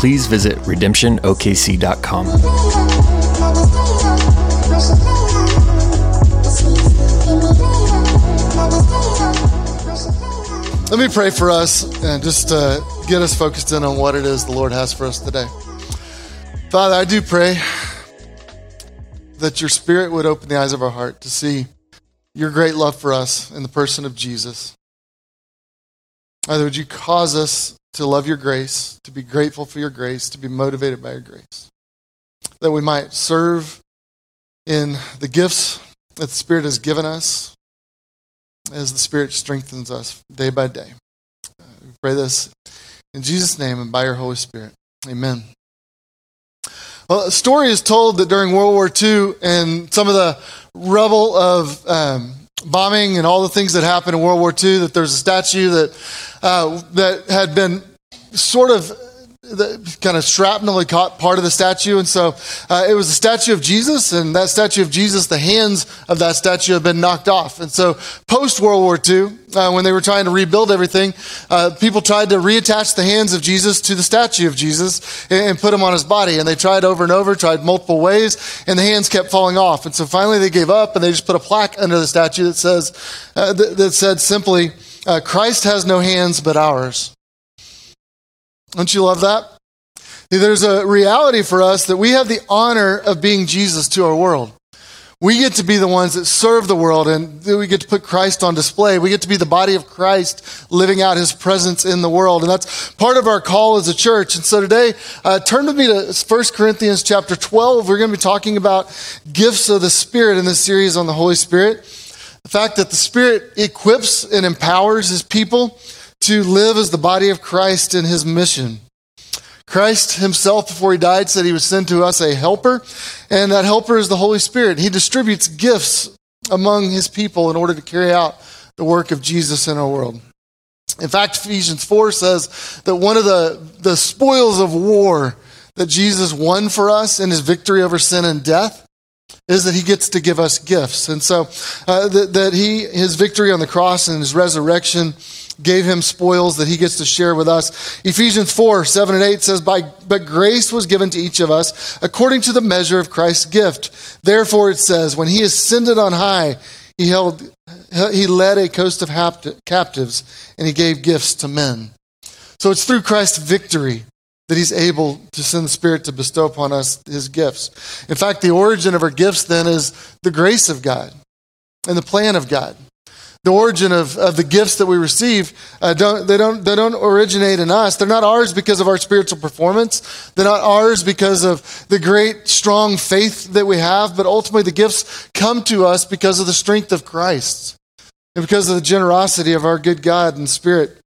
please visit redemptionokc.com. Let me pray for us and just uh, get us focused in on what it is the Lord has for us today. Father, I do pray that your Spirit would open the eyes of our heart to see your great love for us in the person of Jesus. Father, would you cause us to love your grace, to be grateful for your grace, to be motivated by your grace, that we might serve in the gifts that the Spirit has given us as the Spirit strengthens us day by day. Uh, we pray this in Jesus' name and by your Holy Spirit. Amen. Well, a story is told that during World War II and some of the rubble of um, bombing and all the things that happened in World War II, that there's a statue that uh, that had been sort of the kind of shrapnel caught part of the statue. And so uh, it was a statue of Jesus, and that statue of Jesus, the hands of that statue have been knocked off. And so post World War II, uh, when they were trying to rebuild everything, uh, people tried to reattach the hands of Jesus to the statue of Jesus and, and put them on his body. And they tried over and over, tried multiple ways, and the hands kept falling off. And so finally they gave up and they just put a plaque under the statue that says, uh, that, that said simply, uh, Christ has no hands but ours. Don't you love that? There's a reality for us that we have the honor of being Jesus to our world. We get to be the ones that serve the world and we get to put Christ on display. We get to be the body of Christ living out his presence in the world. And that's part of our call as a church. And so today, uh, turn with me to 1 Corinthians chapter 12. We're going to be talking about gifts of the Spirit in this series on the Holy Spirit. The fact that the Spirit equips and empowers his people to live as the body of Christ in his mission. Christ himself, before he died, said he would send to us a helper, and that helper is the Holy Spirit. He distributes gifts among his people in order to carry out the work of Jesus in our world. In fact, Ephesians 4 says that one of the, the spoils of war that Jesus won for us in his victory over sin and death is that he gets to give us gifts. And so uh, that, that he, his victory on the cross and his resurrection gave him spoils that he gets to share with us. Ephesians 4, 7 and 8 says, By, But grace was given to each of us according to the measure of Christ's gift. Therefore it says, When he ascended on high, he held, he led a coast of captives and he gave gifts to men. So it's through Christ's victory that he's able to send the Spirit to bestow upon us his gifts. In fact, the origin of our gifts then is the grace of God and the plan of God the origin of, of the gifts that we receive uh, don't, they, don't, they don't originate in us. They're not ours because of our spiritual performance. They're not ours because of the great strong faith that we have but ultimately the gifts come to us because of the strength of christ and because of the generosity of our good god and spirit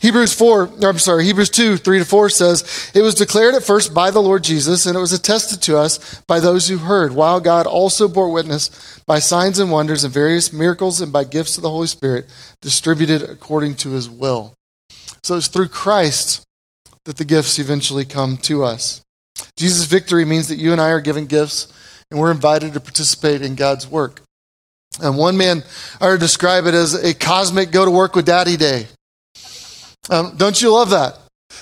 Hebrews 4, I'm sorry, Hebrews 2, 3 to 4 says, It was declared at first by the Lord Jesus, and it was attested to us by those who heard, while God also bore witness by signs and wonders and various miracles and by gifts of the Holy Spirit distributed according to his will. So it's through Christ that the gifts eventually come to us. Jesus' victory means that you and I are given gifts, and we're invited to participate in God's work. And one man, I would describe it as a cosmic go to work with daddy day. Um, don't you love that?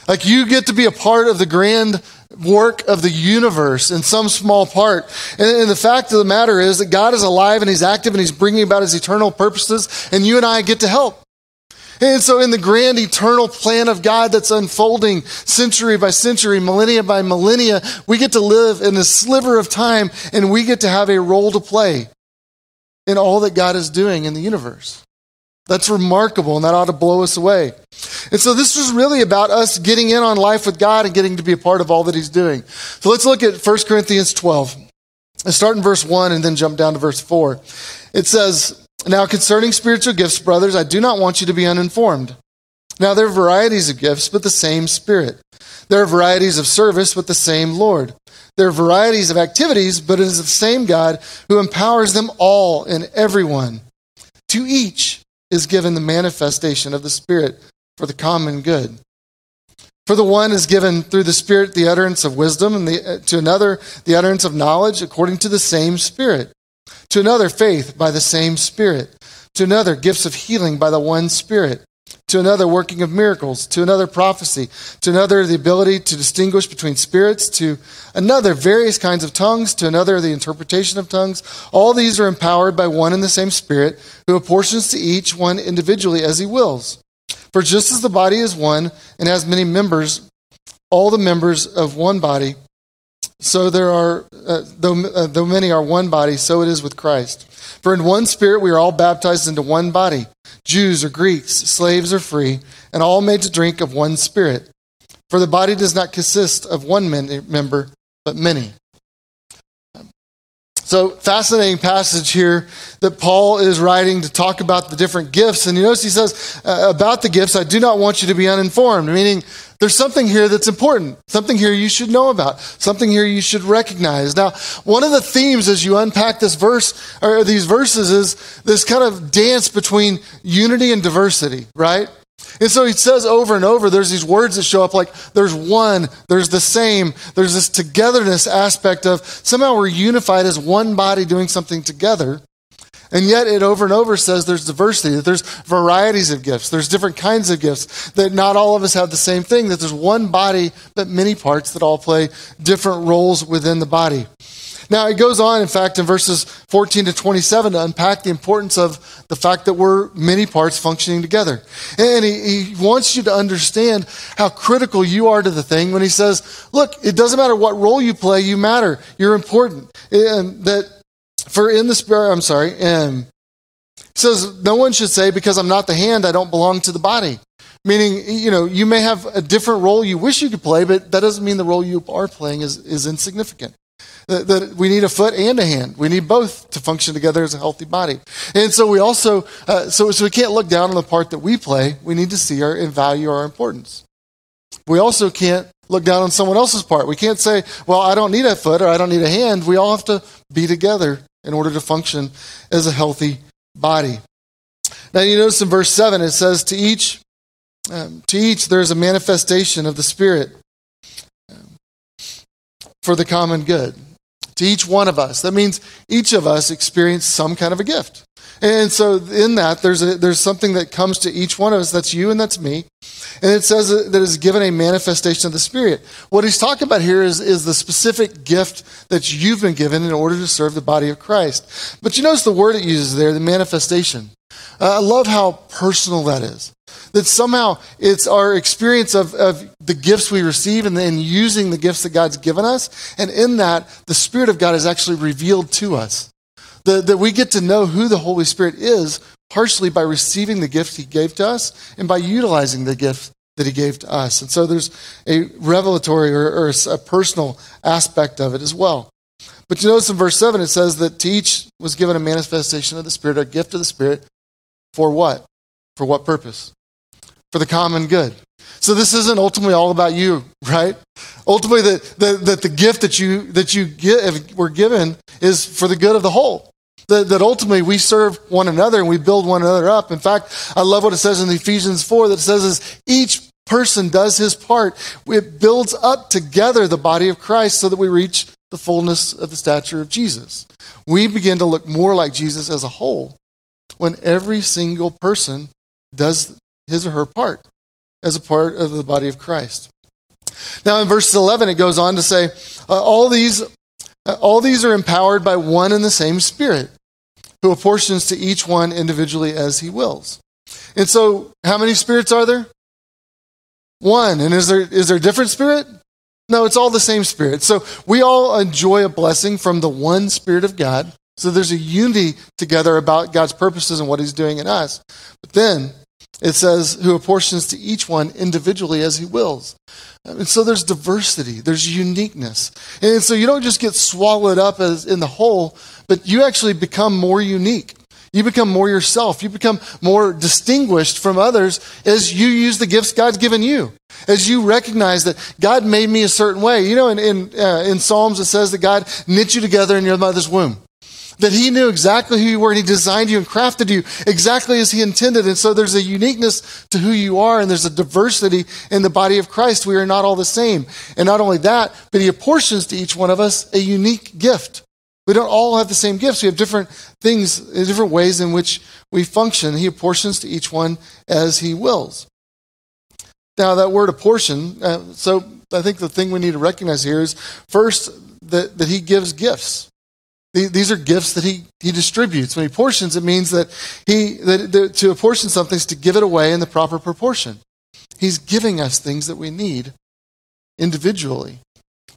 Like you get to be a part of the grand work of the universe in some small part. And, and, the fact of the matter is that God is alive and He's active and He's bringing about His eternal purposes, and you and I get to help. And so, in the grand eternal plan of God that's unfolding century by century, millennia by millennia, we get to live in a sliver of time and we get to have a role to play in all that God is doing in the universe. That's remarkable, and that ought to blow us away. And so, this was really about us getting in on life with God and getting to be a part of all that He's doing. So, let's look at 1 Corinthians 12. Let's start in verse 1 and then jump down to verse 4. It says, Now concerning spiritual gifts, brothers, I do not want you to be uninformed. Now there are varieties of gifts, but the same Spirit. There are varieties of service, but the same Lord. There are varieties of activities, but it is the same God who empowers them all and everyone. To each is given the manifestation of the Spirit for the common good. For the one is given through the Spirit the utterance of wisdom, and the, uh, to another the utterance of knowledge according to the same Spirit. To another, faith by the same Spirit. To another, gifts of healing by the one Spirit to another working of miracles, to another prophecy, to another the ability to distinguish between spirits, to another various kinds of tongues, to another the interpretation of tongues. All these are empowered by one and the same Spirit, who apportions to each one individually as he wills. For just as the body is one and has many members, all the members of one body, so there are, uh, though, uh, though many are one body, so it is with Christ. For in one Spirit we are all baptized into one body Jews or Greeks, slaves or free, and all made to drink of one Spirit. For the body does not consist of one member, but many. So, fascinating passage here that Paul is writing to talk about the different gifts. And you notice he says uh, about the gifts, I do not want you to be uninformed, meaning there's something here that's important, something here you should know about, something here you should recognize. Now, one of the themes as you unpack this verse, or these verses, is this kind of dance between unity and diversity, right? And so he says over and over, there's these words that show up like there's one, there's the same, there's this togetherness aspect of somehow we're unified as one body doing something together. And yet it over and over says there's diversity, that there's varieties of gifts, there's different kinds of gifts, that not all of us have the same thing, that there's one body, but many parts that all play different roles within the body. Now, it goes on, in fact, in verses 14 to 27 to unpack the importance of the fact that we're many parts functioning together. And he, he, wants you to understand how critical you are to the thing when he says, look, it doesn't matter what role you play, you matter. You're important. And that for in the spirit, I'm sorry, and says, no one should say, because I'm not the hand, I don't belong to the body. Meaning, you know, you may have a different role you wish you could play, but that doesn't mean the role you are playing is, is insignificant that, that, we need a foot and a hand. We need both to function together as a healthy body. And so we also, uh, so, so we can't look down on the part that we play. We need to see our, and value our importance. We also can't look down on someone else's part. We can't say, well, I don't need a foot or I don't need a hand. We all have to be together in order to function as a healthy body. Now you notice in verse 7 it says, to each, um, to each there is a manifestation of the Spirit um, for the common good to each one of us. That means each of us experience some kind of a gift. And so in that, there's, a, there's something that comes to each one of us. That's you and that's me. And it says that is given a manifestation of the Spirit. What he's talking about here is, is the specific gift that you've been given in order to serve the body of Christ. But you notice the word it uses there, the manifestation. Uh, I love how personal that is. That somehow it's our experience of, of the gifts we receive and then using the gifts that God's given us. And in that, the Spirit of God is actually revealed to us. That, we get to know who the Holy Spirit is partially by receiving the gift He gave to us and by utilizing the gift that He gave to us. And so there's a revelatory or, or a personal aspect of it as well. But you notice in verse 7 it says that to each was given a manifestation of the Spirit, a gift of the Spirit, for what? For what purpose? For the common good. So this isn't ultimately all about you, right? Ultimately, that the, the, the gift that you that you get, were given is for the good of the whole. That, that ultimately we serve one another and we build one another up. In fact, I love what it says in Ephesians 4 that it says is each person does his part. It builds up together the body of Christ so that we reach the fullness of the stature of Jesus. We begin to look more like Jesus as a whole when every single person does his or her part as a part of the body of Christ. Now, in verse 11, it goes on to say, uh, all, these, uh, all these are empowered by one and the same Spirit, who apportions to each one individually as he wills. And so, how many spirits are there? One. And is there, is there a different spirit? No, it's all the same spirit. So, we all enjoy a blessing from the one Spirit of God. So there's a unity together about God's purposes and what He's doing in us. But then it says, who apportions to each one individually as He wills. And so there's diversity, there's uniqueness. And so you don't just get swallowed up as in the whole, but you actually become more unique. You become more yourself. You become more distinguished from others as you use the gifts God's given you. As you recognize that God made me a certain way. You know, in, in, uh, in Psalms, it says that God knit you together in your mother's womb that he knew exactly who you were and he designed you and crafted you exactly as he intended. And so there's a uniqueness to who you are and there's a diversity in the body of Christ. We are not all the same. And not only that, but he apportions to each one of us a unique gift. We don't all have the same gifts. We have different things, different ways in which we function. He apportions to each one as he wills. Now, that word apportion, uh, so I think the thing we need to recognize here is first that, that he gives gifts. These are gifts that he, he distributes. When he portions, it means that he that, to apportion something is to give it away in the proper proportion. He's giving us things that we need individually.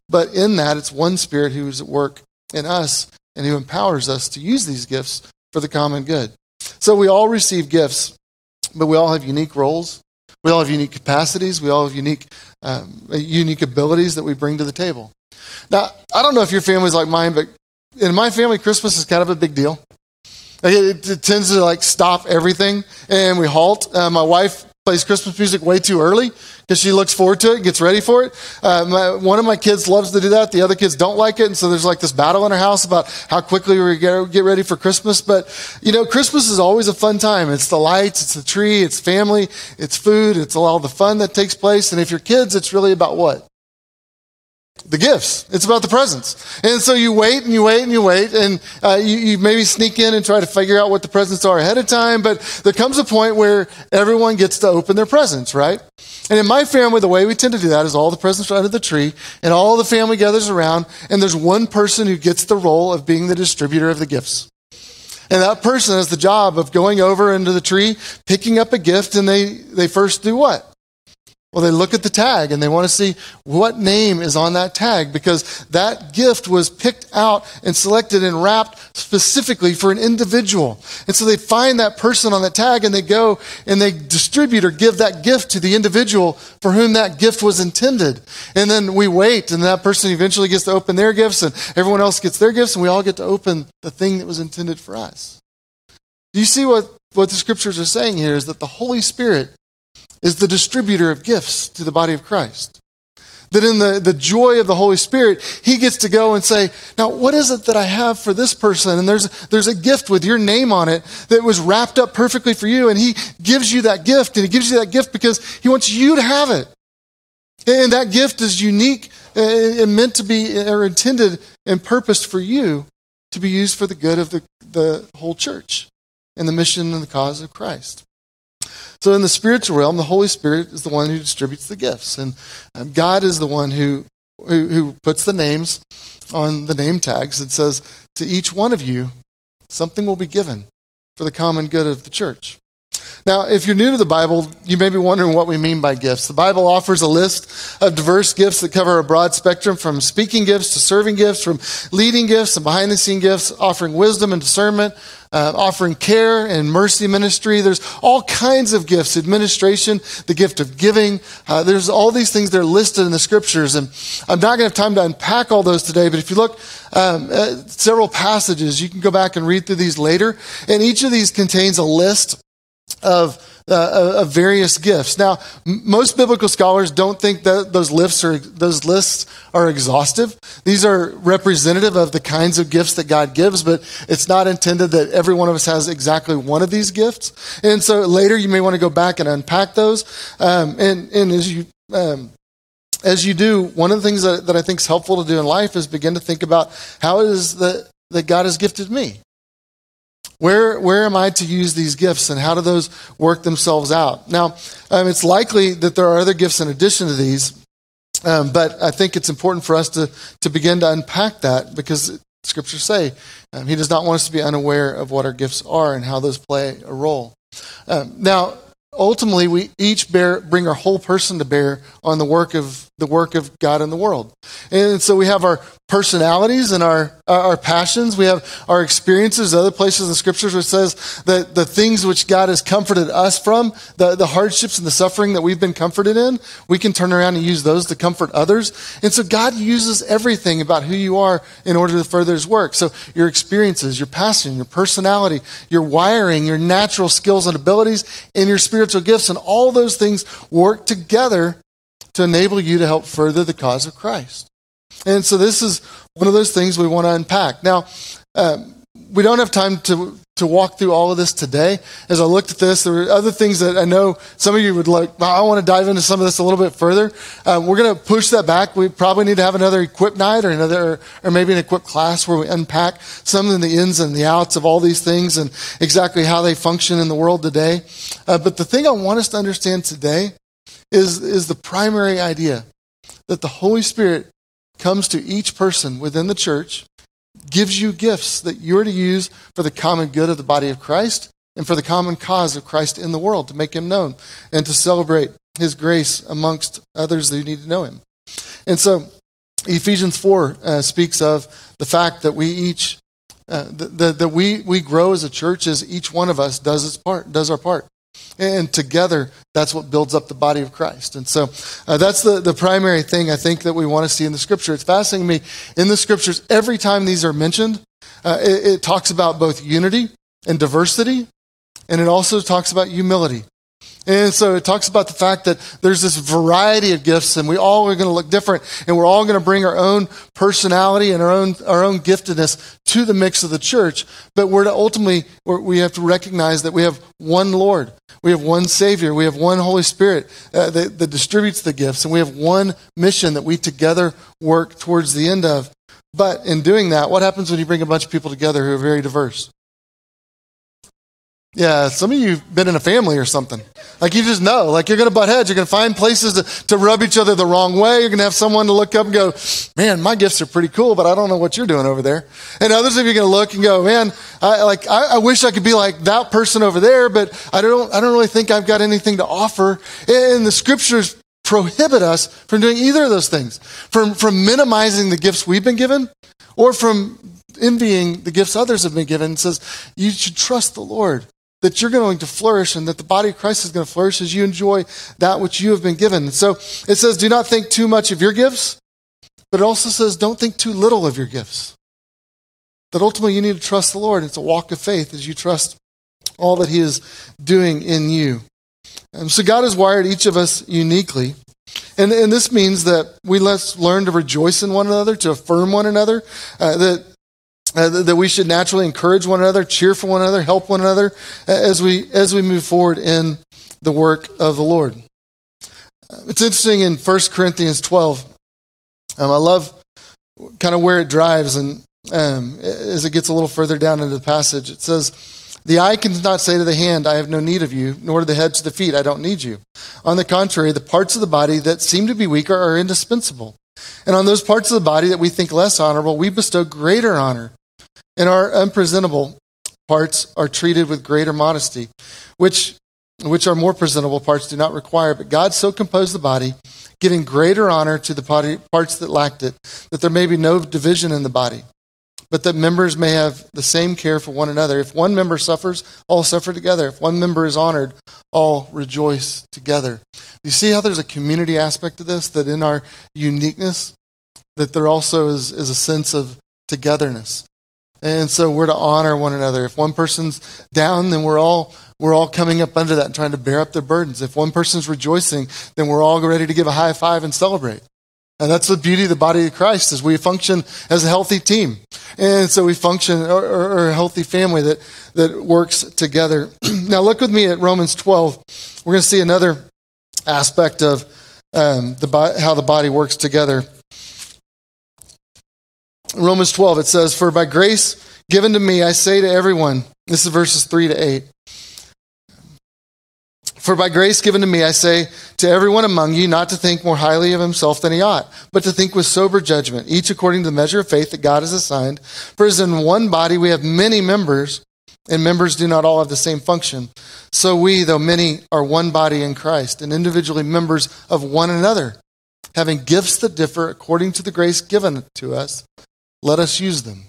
But in that, it's one spirit who is at work in us and who empowers us to use these gifts for the common good. So we all receive gifts, but we all have unique roles. We all have unique capacities. We all have unique, um, unique abilities that we bring to the table. Now, I don't know if your family's like mine, but in my family, Christmas is kind of a big deal. It, it tends to like stop everything, and we halt. Uh, my wife plays Christmas music way too early because she looks forward to it, gets ready for it. Uh, my, one of my kids loves to do that. The other kids don't like it. And so there's like this battle in our house about how quickly we get, get ready for Christmas. But, you know, Christmas is always a fun time. It's the lights, it's the tree, it's family, it's food, it's all the fun that takes place. And if you're kids, it's really about what? The gifts. It's about the presents. And so you wait and you wait and you wait, and uh, you, you, maybe sneak in and try to figure out what the presents are ahead of time, but there comes a point where everyone gets to open their presents, right? And in my family, the way we tend to do that is all the presents are under the tree, and all the family gathers around, and there's one person who gets the role of being the distributor of the gifts. And that person has the job of going over into the tree, picking up a gift, and they, they first do what? Well, they look at the tag and they want to see what name is on that tag because that gift was picked out and selected and wrapped specifically for an individual. And so they find that person on the tag and they go and they distribute or give that gift to the individual for whom that gift was intended. And then we wait and that person eventually gets to open their gifts and everyone else gets their gifts and we all get to open the thing that was intended for us. Do you see what, what the scriptures are saying here is that the Holy Spirit is the distributor of gifts to the body of Christ. That in the, the joy of the Holy Spirit, he gets to go and say, Now, what is it that I have for this person? And there's, there's a gift with your name on it that was wrapped up perfectly for you. And he gives you that gift. And he gives you that gift because he wants you to have it. And that gift is unique uh, and meant to be, or intended and purposed for you to be used for the good of the, the whole church and the mission and the cause of Christ. So, in the spiritual realm, the Holy Spirit is the one who distributes the gifts, and um, God is the one who, who, who puts the names on the name tags. It says, To each one of you, something will be given for the common good of the church. Now, if you're new to the Bible, you may be wondering what we mean by gifts. The Bible offers a list of diverse gifts that cover a broad spectrum from speaking gifts to serving gifts, from leading gifts and behind the scene gifts, offering wisdom and discernment, uh, offering care and mercy ministry. There's all kinds of gifts, administration, the gift of giving. Uh, there's all these things that are listed in the scriptures. And I'm not going to have time to unpack all those today, but if you look um, at several passages, you can go back and read through these later. And each of these contains a list of uh, of various gifts. Now, m- most biblical scholars don't think that those lists are those lists are exhaustive. These are representative of the kinds of gifts that God gives, but it's not intended that every one of us has exactly one of these gifts. And so later, you may want to go back and unpack those. Um, and and as you um, as you do, one of the things that, that I think is helpful to do in life is begin to think about how it is that, that God has gifted me. Where, where am I to use these gifts and how do those work themselves out? Now, um, it's likely that there are other gifts in addition to these, um, but I think it's important for us to, to begin to unpack that because scriptures say um, he does not want us to be unaware of what our gifts are and how those play a role. Um, now, ultimately, we each bear, bring our whole person to bear on the work of the work of God in the world. And so we have our personalities and our, our passions. We have our experiences. Other places in the scriptures it says that the things which God has comforted us from, the, the hardships and the suffering that we've been comforted in, we can turn around and use those to comfort others. And so God uses everything about who you are in order to further his work. So your experiences, your passion, your personality, your wiring, your natural skills and abilities, and your spiritual gifts, and all those things work together to enable you to help further the cause of Christ. And so this is one of those things we want to unpack. Now, um, we don't have time to, to walk through all of this today. As I looked at this, there were other things that I know some of you would like, I want to dive into some of this a little bit further. Um, we're going to push that back. We probably need to have another equip night or another, or maybe an equip class where we unpack some of the ins and the outs of all these things and exactly how they function in the world today. Uh, but the thing I want us to understand today is, is the primary idea that the Holy Spirit comes to each person within the church, gives you gifts that you're to use for the common good of the body of Christ and for the common cause of Christ in the world to make him known and to celebrate his grace amongst others who need to know him. And so Ephesians 4 uh, speaks of the fact that we each uh, that, we, we grow as a church as each one of us does its part, does our part. And together, that's what builds up the body of Christ. And so uh, that's the, the primary thing I think that we want to see in the scripture. It's fascinating me. In the scriptures, every time these are mentioned, uh, it, it talks about both unity and diversity, and it also talks about humility. And so it talks about the fact that there's this variety of gifts and we all are going to look different and we're all going to bring our own personality and our own, our own giftedness to the mix of the church. But we're to ultimately, we have to recognize that we have one Lord. We have one Savior. We have one Holy Spirit uh, that, that distributes the gifts. And we have one mission that we together work towards the end of. But in doing that, what happens when you bring a bunch of people together who are very diverse? Yeah, some of you have been in a family or something. Like you just know, like you're going to butt heads. You're going to find places to, to rub each other the wrong way. You're going to have someone to look up and go, man, my gifts are pretty cool, but I don't know what you're doing over there. And others of you are going to look and go, man, I, like, I, I wish I could be like that person over there, but I don't, I don't really think I've got anything to offer. And the scriptures prohibit us from doing either of those things, from, from minimizing the gifts we've been given or from envying the gifts others have been given. It says you should trust the Lord that you're going to flourish and that the body of Christ is going to flourish as you enjoy that which you have been given. so it says, do not think too much of your gifts, but it also says, don't think too little of your gifts. That ultimately you need to trust the Lord. It's a walk of faith as you trust all that He is doing in you. And so God has wired each of us uniquely. And, and this means that we let's learn to rejoice in one another, to affirm one another, uh, that uh, that we should naturally encourage one another, cheer for one another, help one another uh, as we as we move forward in the work of the Lord. Uh, it's interesting in 1 Corinthians 12. Um, I love kind of where it drives, and um, as it gets a little further down into the passage, it says, "The eye cannot say to the hand, I have no need of you, nor to the head to the feet, I don't need you. On the contrary, the parts of the body that seem to be weaker are indispensable." And on those parts of the body that we think less honorable, we bestow greater honor and our unpresentable parts are treated with greater modesty, which, which our more presentable parts do not require. But God so composed the body, giving greater honor to the parts that lacked it, that there may be no division in the body, but that members may have the same care for one another. If one member suffers, all suffer together. If one member is honored, all rejoice together. You see how there's a community aspect to this, that in our uniqueness, that there also is, is a sense of togetherness. And so we're to honor one another. If one person's down, then we're all we're all coming up under that and trying to bear up their burdens. If one person's rejoicing, then we're all ready to give a high five and celebrate. And that's the beauty of the body of Christ is we function as a healthy team. And so we function or, or, or a healthy family that, that works together. now look with me at Romans 12. We're going to see another aspect of um, the, how the body works together. Romans 12, it says, For by grace given to me, I say to everyone, this is verses 3 to 8. For by grace given to me, I say to everyone among you not to think more highly of himself than he ought, but to think with sober judgment, each according to the measure of faith that God has assigned. For as in one body we have many members, and members do not all have the same function. So we, though many, are one body in Christ, and individually members of one another having gifts that differ according to the grace given to us, let us use them.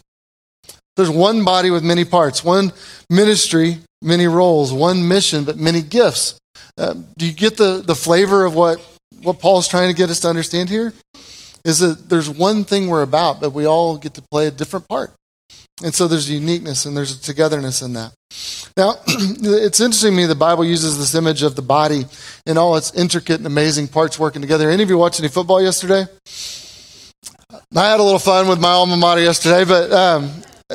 There's one body with many parts, one ministry, many roles, one mission, but many gifts. Uh, do you get the, the flavor of what, what Paul's trying to get us to understand here? Is that there's one thing we're about, but we all get to play a different part. And so there's uniqueness and there's a togetherness in that. Now, it's interesting to me the Bible uses this image of the body and all its intricate and amazing parts working together. Any of you watch any football yesterday? I had a little fun with my alma mater yesterday, but um,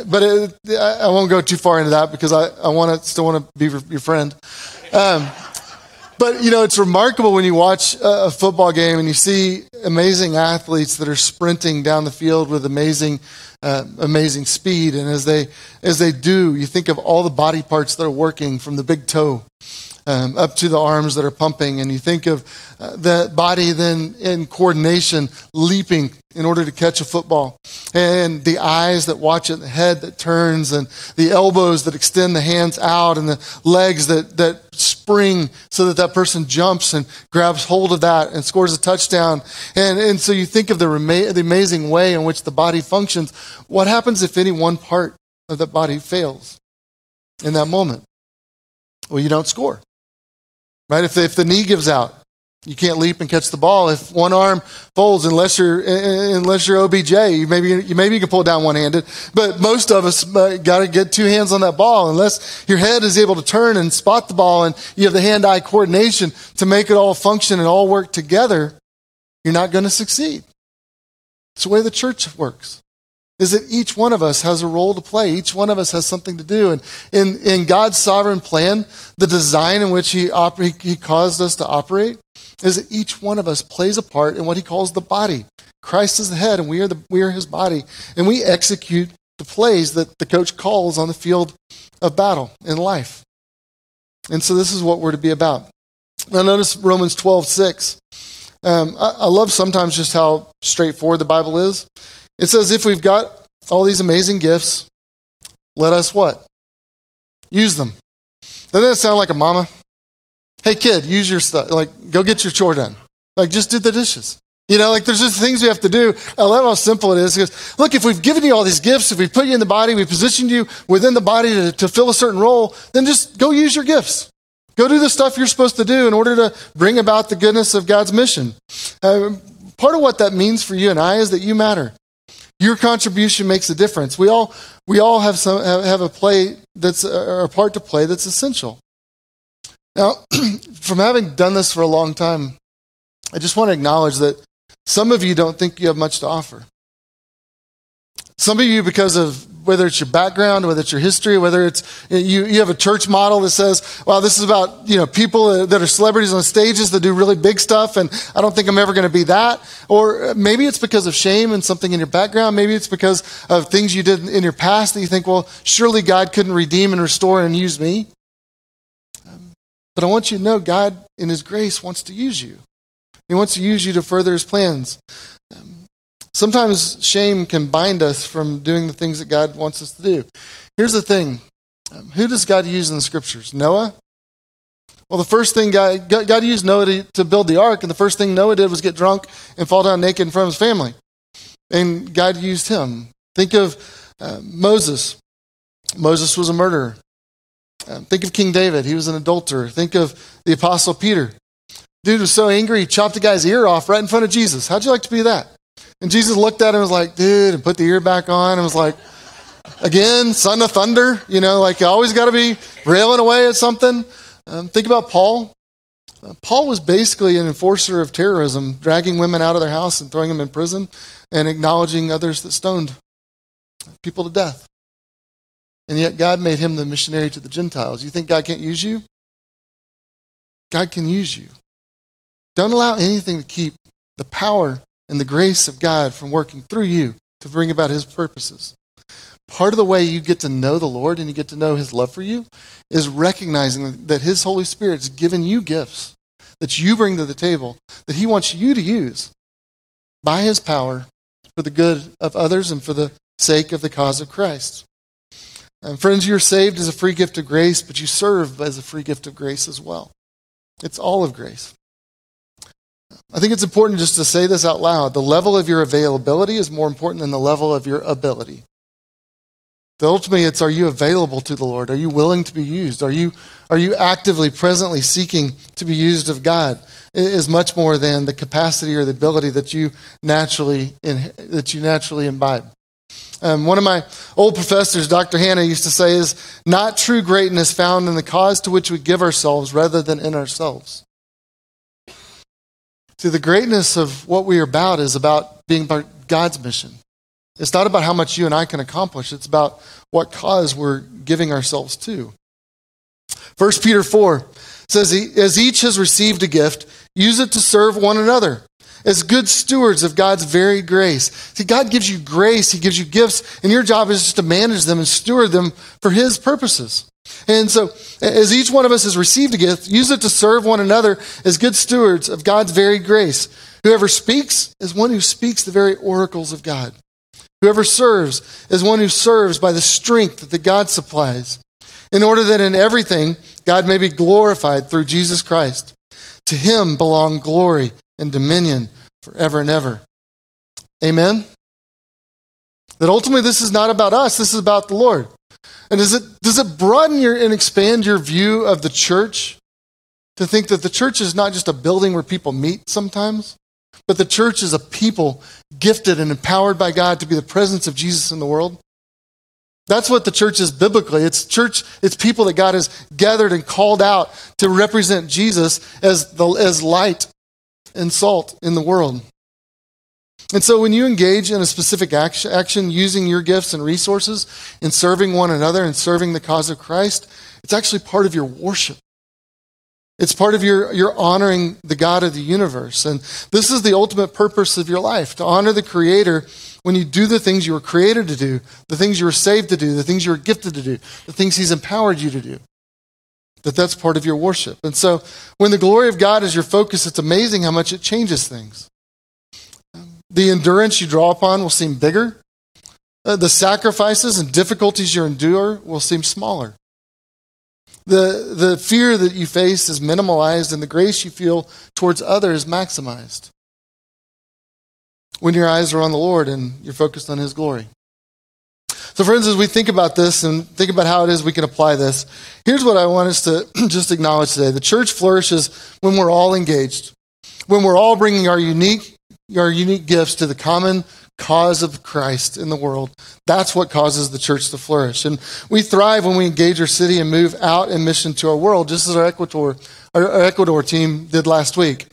but it, I won't go too far into that because I, I want to still want to be your friend. Um, but you know, it's remarkable when you watch a, football game and you see amazing athletes that are sprinting down the field with amazing, uh, amazing speed. And as they as they do, you think of all the body parts that are working from the big toe um, up to the arms that are pumping. And you think of uh, the body then in coordination leaping in order to catch a football. And the eyes that watch it, the head that turns, and the elbows that extend the hands out, and the legs that, that spring so that that person jumps and grabs hold of that and scores a touchdown. And, and so you think of the, rema- the amazing way in which the body functions. What happens if any one part of the body fails in that moment? Well, you don't score. Right? If the, if the knee gives out, you can't leap and catch the ball. If one arm folds, unless you're unless you're OBJ, you maybe you maybe you can pull it down one handed. But most of us uh, got to get two hands on that ball. Unless your head is able to turn and spot the ball, and you have the hand eye coordination to make it all function and all work together, you're not going to succeed. It's the way the church works is that each one of us has a role to play. Each one of us has something to do. And in, in God's sovereign plan, the design in which he, oper- he caused us to operate is that each one of us plays a part in what he calls the body. Christ is the head, and we are, the, we are his body. And we execute the plays that the coach calls on the field of battle in life. And so this is what we're to be about. Now notice Romans 12, 6. Um, I, I love sometimes just how straightforward the Bible is. It says, if we've got all these amazing gifts, let us what? Use them. Doesn't that sound like a mama? Hey, kid, use your stuff. Like, go get your chore done. Like, just do the dishes. You know, like there's just things we have to do. I love how simple it is. Because, look, if we've given you all these gifts, if we've put you in the body, we've positioned you within the body to, to fill a certain role, then just go use your gifts. Go do the stuff you're supposed to do in order to bring about the goodness of God's mission. Uh, part of what that means for you and I is that you matter. Your contribution makes a difference. We all, we all have, some, have a play that's uh, a part to play that's essential. Now, from having done this for a long time, I just want to acknowledge that some of you don't think you have much to offer. Some of you, because of whether it's your background, whether it's your history, whether it's you, you have a church model that says, well, this is about, you know, people that are celebrities on stages that do really big stuff, and I don't think I'm ever going to be that. Or uh, maybe it's because of shame and something in your background. Maybe it's because of things you did in your past that you think, well, surely God couldn't redeem and restore and use me. Um, but I want you to know God, in His grace, wants to use you. He wants to use you to further His plans. Sometimes shame can bind us from doing the things that God wants us to do. Here's the thing um, who does God use in the scriptures? Noah? Well, the first thing God, God used Noah to, to build the ark, and the first thing Noah did was get drunk and fall down naked in front of his family. And God used him. Think of uh, Moses. Moses was a murderer. Uh, think of King David. He was an adulterer. Think of the Apostle Peter. Dude was so angry, he chopped a guy's ear off right in front of Jesus. How'd you like to be that? And Jesus looked at him and was like, dude, and put the ear back on and was like, again, son of thunder, you know, like you always got to be railing away at something. Um, think about Paul. Uh, Paul was basically an enforcer of terrorism, dragging women out of their house and throwing them in prison and acknowledging others that stoned people to death. And yet God made him the missionary to the Gentiles. You think God can't use you? God can use you. Don't allow anything to keep the power and the grace of God from working through you to bring about his purposes. Part of the way you get to know the Lord and you get to know his love for you is recognizing that his Holy Spirit's given you gifts that you bring to the table that he wants you to use by his power for the good of others and for the sake of the cause of Christ. And friends, you're saved as a free gift of grace, but you serve as a free gift of grace as well. It's all of grace. I think it's important just to say this out loud. The level of your availability is more important than the level of your ability. But ultimately, it's are you available to the Lord? Are you willing to be used? Are you, are you actively, presently seeking to be used of God? It is much more than the capacity or the ability that you naturally, in, that you naturally imbibe. Um, one of my old professors, Dr. Hannah, used to say, is not true greatness found in the cause to which we give ourselves rather than in ourselves. See, the greatness of what we are about is about being God's mission. It's not about how much you and I can accomplish, it's about what cause we're giving ourselves to. 1 Peter 4 says, As each has received a gift, use it to serve one another as good stewards of God's very grace. See, God gives you grace, He gives you gifts, and your job is just to manage them and steward them for His purposes. And so, as each one of us has received a gift, use it to serve one another as good stewards of God's very grace. Whoever speaks is one who speaks the very oracles of God. Whoever serves is one who serves by the strength that God supplies, in order that in everything God may be glorified through Jesus Christ. To him belong glory and dominion forever and ever. Amen? That ultimately this is not about us, this is about the Lord. And does it, does it broaden your, and expand your view of the church to think that the church is not just a building where people meet sometimes, but the church is a people gifted and empowered by God to be the presence of Jesus in the world? That's what the church is biblically. It's church, it's people that God has gathered and called out to represent Jesus as, the, as light and salt in the world. And so when you engage in a specific action using your gifts and resources in serving one another and serving the cause of Christ, it's actually part of your worship. It's part of your, your honoring the God of the universe. And this is the ultimate purpose of your life to honor the Creator when you do the things you were created to do, the things you were saved to do, the things you were gifted to do, the things He's empowered you to do that that's part of your worship. And so when the glory of God is your focus, it's amazing how much it changes things. The endurance you draw upon will seem bigger. Uh, the sacrifices and difficulties you endure will seem smaller. The, the fear that you face is minimalized, and the grace you feel towards others maximized. When your eyes are on the Lord and you're focused on His glory. So, friends, as we think about this and think about how it is we can apply this, here's what I want us to just acknowledge today. The church flourishes when we're all engaged, when we're all bringing our unique, our unique gifts to the common cause of Christ in the world. That's what causes the church to flourish. And we thrive when we engage our city and move out in mission to our world, just as our Ecuador, our Ecuador team did last week.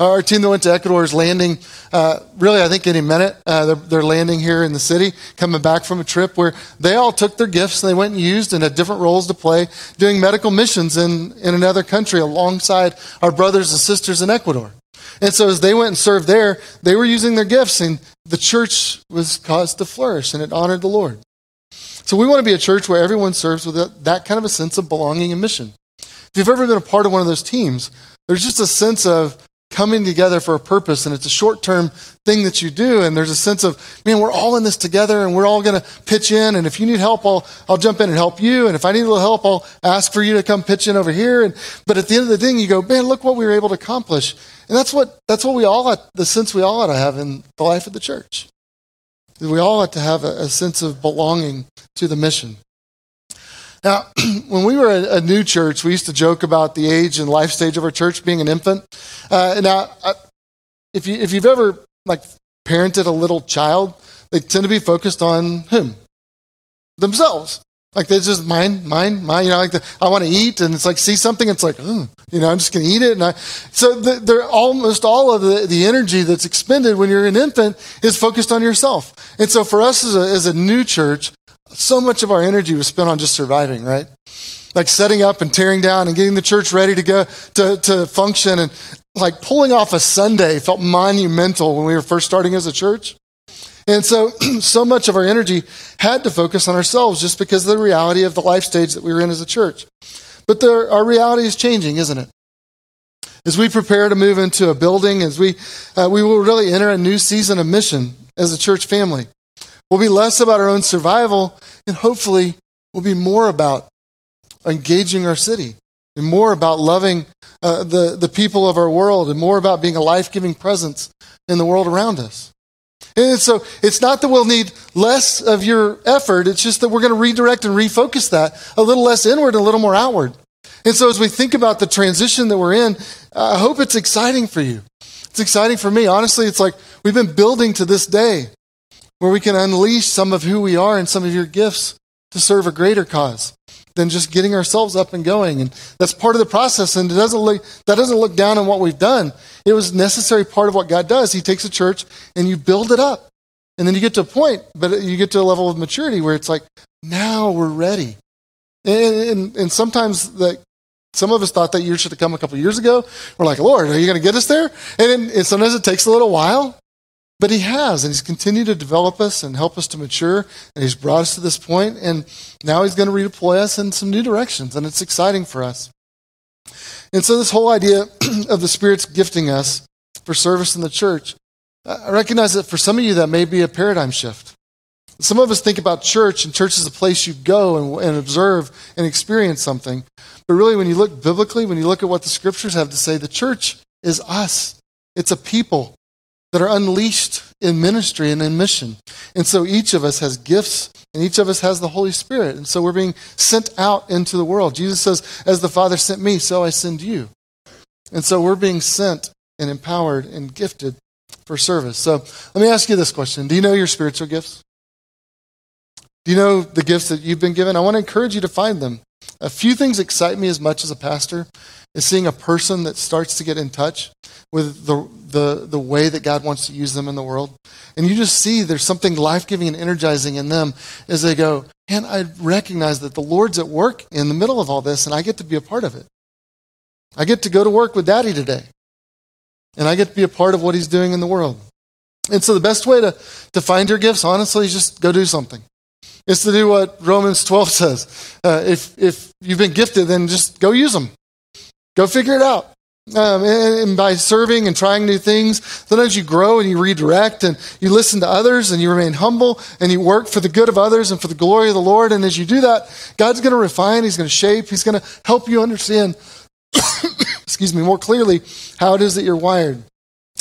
Our team that went to Ecuador is landing, uh, really, I think any minute. Uh, they're, they're, landing here in the city, coming back from a trip where they all took their gifts and they went and used and had different roles to play, doing medical missions in, in another country alongside our brothers and sisters in Ecuador. And so as they went and served there, they were using their gifts, and the church was caused to flourish, and it honored the Lord. So we want to be a church where everyone serves with that, kind of a sense of belonging and mission. If you've ever been a part of one of those teams, there's just a sense of coming together for a purpose and it's a short term thing that you do and there's a sense of man we're all in this together and we're all going to pitch in and if you need help I'll, I'll jump in and help you and if i need a little help i'll ask for you to come pitch in over here and but at the end of the thing you go man look what we were able to accomplish and that's what that's what we all ought, the sense we all ought to have in the life of the church. We all ought to have a, a sense of belonging to the mission now, when we were a, a, new church, we used to joke about the age and life stage of our church being an infant. Uh, now, I, if, you, if you've ever like parented a little child, they tend to be focused on whom? Themselves. Like they just mine, mine, mine. You know, like the, I want to eat, and it's like see something, it's like, oh, you know, I'm just going to eat it. And I, so the, they're almost all of the, the energy that's expended when you're an infant is focused on yourself. And so for us as a, as a new church, so much of our energy was spent on just surviving, right? Like setting up and tearing down and getting the church ready to go to, to function. And like pulling off a Sunday felt monumental when we were first starting as a church. And so, so much of our energy had to focus on ourselves just because of the reality of the life stage that we were in as a church. But there, our reality is changing, isn't it? As we prepare to move into a building, as we, uh, we will really enter a new season of mission as a church family. We'll be less about our own survival, and hopefully, we'll be more about engaging our city and more about loving uh, the, the people of our world and more about being a life giving presence in the world around us. And so it's not that we'll need less of your effort, it's just that we're going to redirect and refocus that a little less inward and a little more outward. And so as we think about the transition that we're in, I hope it's exciting for you. It's exciting for me. Honestly, it's like we've been building to this day where we can unleash some of who we are and some of your gifts to serve a greater cause than just getting ourselves up and going. And that's part of the process. And it doesn't look, that doesn't look down on what we've done. It was necessary part of what God does. He takes a church and you build it up. And then you get to a point, but you get to a level of maturity where it's like, now we're ready. And, and, and sometimes like some of us thought that year should have come a couple years ago. We're like, Lord, are you going to get us there? And, and sometimes it takes a little while. But he has, and he's continued to develop us and help us to mature, and he's brought us to this point, and now he's going to redeploy us in some new directions, and it's exciting for us. And so, this whole idea of the Spirit's gifting us for service in the church, I recognize that for some of you, that may be a paradigm shift. Some of us think about church, and church is a place you go and, and observe and experience something. But really, when you look biblically, when you look at what the scriptures have to say, the church is us. It's a people that are unleashed in ministry and in mission. And so each of us has gifts and each of us has the Holy Spirit. And so we're being sent out into the world. Jesus says, As the Father sent me, so I send you. And so we're being sent and empowered and gifted for service. So let me ask you this question Do you know your spiritual gifts? Do you know the gifts that you've been given? I want to encourage you to find them. A few things excite me as much as a pastor is seeing a person that starts to get in touch with the, the, the way that God wants to use them in the world. And you just see there's something life giving and energizing in them as they go, and I recognize that the Lord's at work in the middle of all this, and I get to be a part of it. I get to go to work with Daddy today, and I get to be a part of what He's doing in the world. And so the best way to, to find your gifts, honestly, is just go do something. It's to do what Romans 12 says. Uh, if, if you've been gifted, then just go use them. Go figure it out. Um, and, and, by serving and trying new things, sometimes you grow and you redirect and you listen to others and you remain humble and you work for the good of others and for the glory of the Lord. And as you do that, God's going to refine, He's going to shape, He's going to help you understand, excuse me, more clearly how it is that you're wired.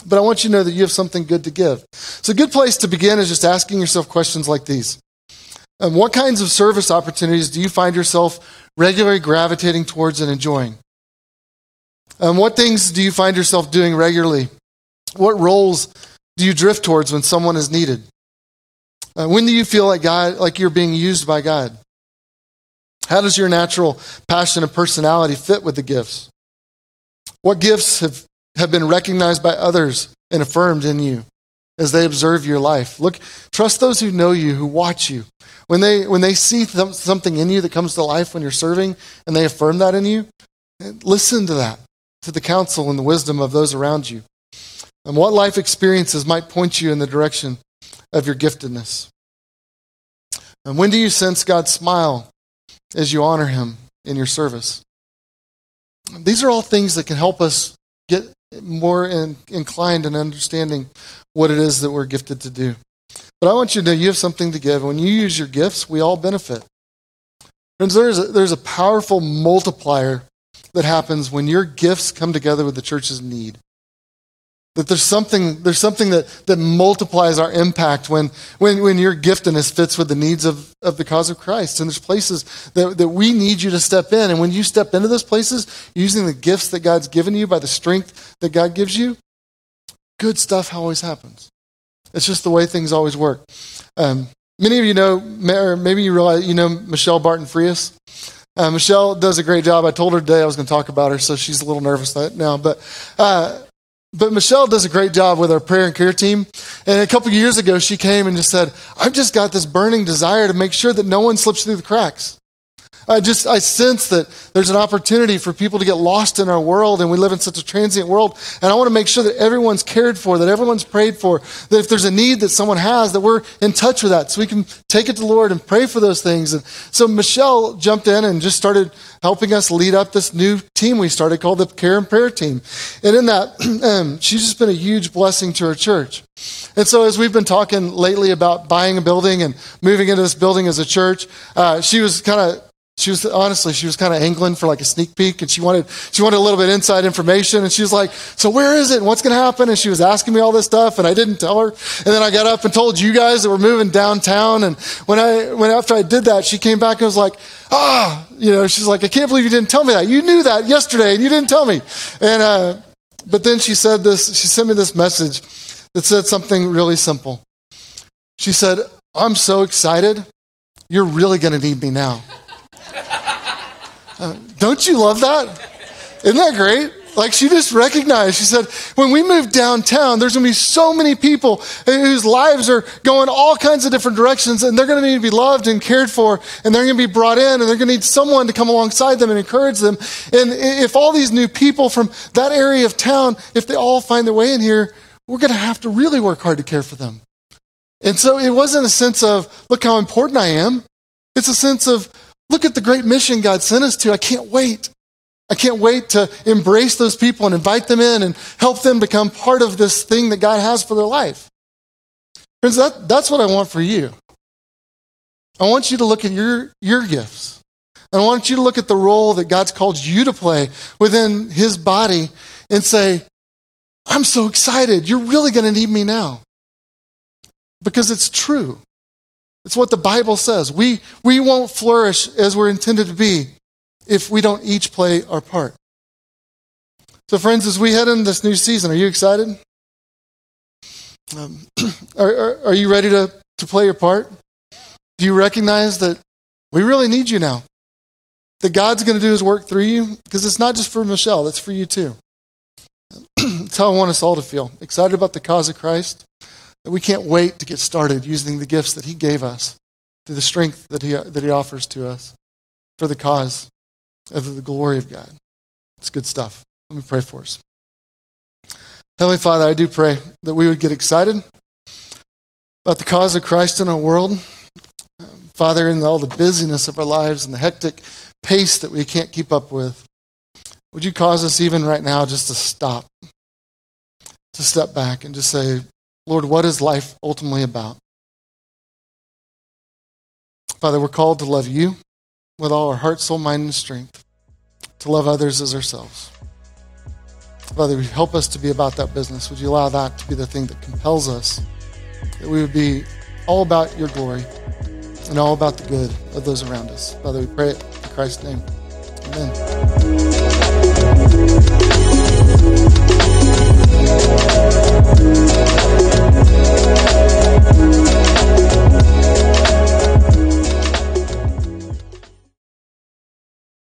But I want you to know that you have something good to give. So, a good place to begin is just asking yourself questions like these. Um, what kinds of service opportunities do you find yourself regularly gravitating towards and enjoying? Um, what things do you find yourself doing regularly? What roles do you drift towards when someone is needed? Uh, when do you feel like God, like you're being used by God? How does your natural passion and personality fit with the gifts? What gifts have, have been recognized by others and affirmed in you as they observe your life? Look, trust those who know you, who watch you. When they, when they see th- something in you that comes to life when you're serving and they affirm that in you, listen to that to the counsel and the wisdom of those around you. And what life experiences might point you in the direction of your giftedness. And when do you sense God's smile as you honor Him in your service? These are all things that can help us get more in, inclined in understanding what it is that we're gifted to do. But I want you to know you have something to give. When you use your gifts, we all benefit. Friends, there's a, there's a powerful multiplier that happens when your gifts come together with the church's need. That there's something, there's something that, that multiplies our impact when, when, when your giftedness fits with the needs of, of the cause of Christ. And there's places that, that we need you to step in. And when you step into those places, using the gifts that God's given you by the strength that God gives you, good stuff always happens. It's just the way things always work. Um, many of you know, or maybe you realize, you know Michelle Barton Frias. Uh, Michelle does a great job. I told her today I was going to talk about her, so she's a little nervous now. But uh, but Michelle does a great job with our prayer and care team. And a couple years ago, she came and just said, "I've just got this burning desire to make sure that no one slips through the cracks." I just, I sense that there's an opportunity for people to get lost in our world and we live in such a transient world. And I want to make sure that everyone's cared for, that everyone's prayed for, that if there's a need that someone has, that we're in touch with that so we can take it to the Lord and pray for those things. And so Michelle jumped in and just started helping us lead up this new team we started called the Care and Prayer Team. And in that, um, she's just been a huge blessing to our church. And so, as we've been talking lately about buying a building and moving into this building as a church, uh, she was kind of she was honestly she was kind of angling for like a sneak peek and she wanted she wanted a little bit inside information and she was like so where is it? And what's going to happen? And she was asking me all this stuff and i didn't tell her. And then i got up and told you guys that we're moving downtown and when i when after i did that she came back and was like ah! You know she's like i can't believe you didn't tell me that. You knew that yesterday and you didn't tell me. And uh, but then she said this she sent me this message that said something really simple. She said i'm so excited. You're really going to need me now don't you love that? Isn't that great? Like she just recognized, she said, when we move downtown, there's going to be so many people whose lives are going all kinds of different directions, and they're going to need to be loved and cared for, and they're going to be brought in, and they're going to need someone to come alongside them and encourage them. And if all these new people from that area of town, if they all find their way in here, we're going to have to really work hard to care for them. And so it wasn't a sense of, look how important I am. It's a sense of, Look at the great mission God sent us to. I can't wait. I can't wait to embrace those people and invite them in and help them become part of this thing that God has for their life. Friends, that, that's what I want for you. I want you to look at your, your gifts. And I want you to look at the role that God's called you to play within His body and say, I'm so excited. You're really going to need me now. Because it's true. It's what the Bible says. We, we won't flourish as we're intended to be if we don't each play our part. So, friends, as we head into this new season, are you excited? Um, are, are, are you ready to, to play your part? Do you recognize that we really need you now? That God's going to do his work through you? Because it's not just for Michelle, it's for you too. That's how I want us all to feel. Excited about the cause of Christ we can't wait to get started using the gifts that He gave us, through the strength that He, that he offers to us for the cause of the glory of God. It's good stuff. Let me pray for us. Heavenly Father, I do pray that we would get excited about the cause of Christ in our world. Father, in all the busyness of our lives and the hectic pace that we can't keep up with, would you cause us even right now just to stop, to step back and just say, Lord, what is life ultimately about? Father, we're called to love you with all our heart, soul, mind, and strength, to love others as ourselves. Father, help us to be about that business. Would you allow that to be the thing that compels us, that we would be all about your glory and all about the good of those around us? Father, we pray it in Christ's name. Amen.